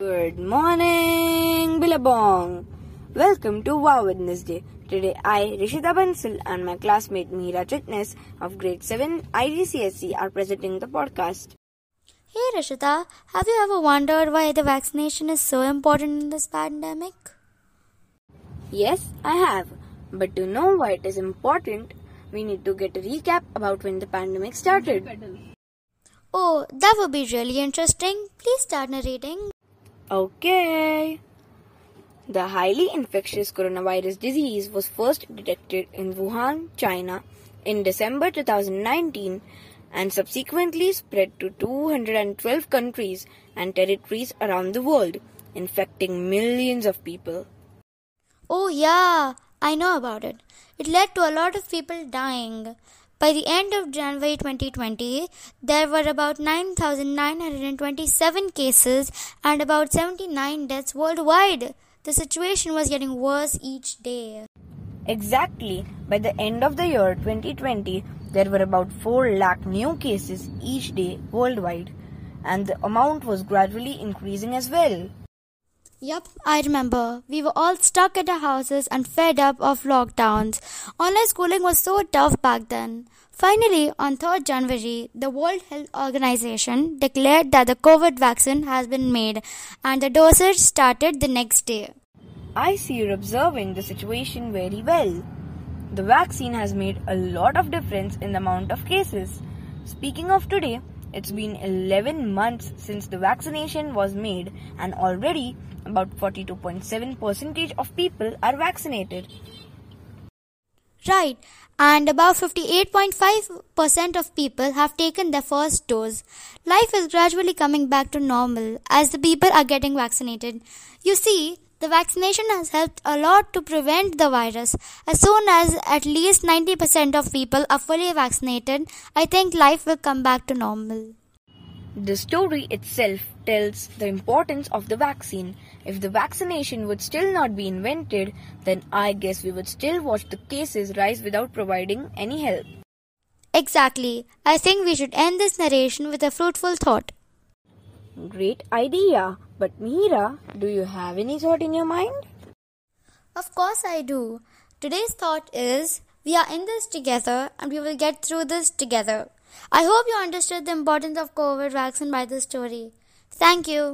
Good morning, Billabong. Welcome to Wow Wednesday. Today, I, Rishita Bansal, and my classmate Meera Chitness of grade 7 IGCSE are presenting the podcast. Hey Rishita, have you ever wondered why the vaccination is so important in this pandemic? Yes, I have. But to know why it is important, we need to get a recap about when the pandemic started. Oh, that would be really interesting. Please start narrating. Okay. The highly infectious coronavirus disease was first detected in Wuhan, China in December 2019 and subsequently spread to 212 countries and territories around the world, infecting millions of people. Oh, yeah, I know about it. It led to a lot of people dying. By the end of January 2020, there were about 9,927 cases and about 79 deaths worldwide. The situation was getting worse each day. Exactly. By the end of the year 2020, there were about 4 lakh new cases each day worldwide, and the amount was gradually increasing as well. Yup, I remember. We were all stuck at our houses and fed up of lockdowns. Online schooling was so tough back then. Finally, on 3rd January, the World Health Organization declared that the COVID vaccine has been made and the dosage started the next day. I see you're observing the situation very well. The vaccine has made a lot of difference in the amount of cases. Speaking of today, it's been 11 months since the vaccination was made and already about 42.7% of people are vaccinated. Right, and about 58.5% of people have taken their first dose. Life is gradually coming back to normal as the people are getting vaccinated. You see, the vaccination has helped a lot to prevent the virus. As soon as at least 90% of people are fully vaccinated, I think life will come back to normal. The story itself tells the importance of the vaccine. If the vaccination would still not be invented, then I guess we would still watch the cases rise without providing any help. Exactly. I think we should end this narration with a fruitful thought. Great idea. But Meera, do you have any thought in your mind? Of course I do. Today's thought is we are in this together and we will get through this together. I hope you understood the importance of COVID vaccine by this story. Thank you.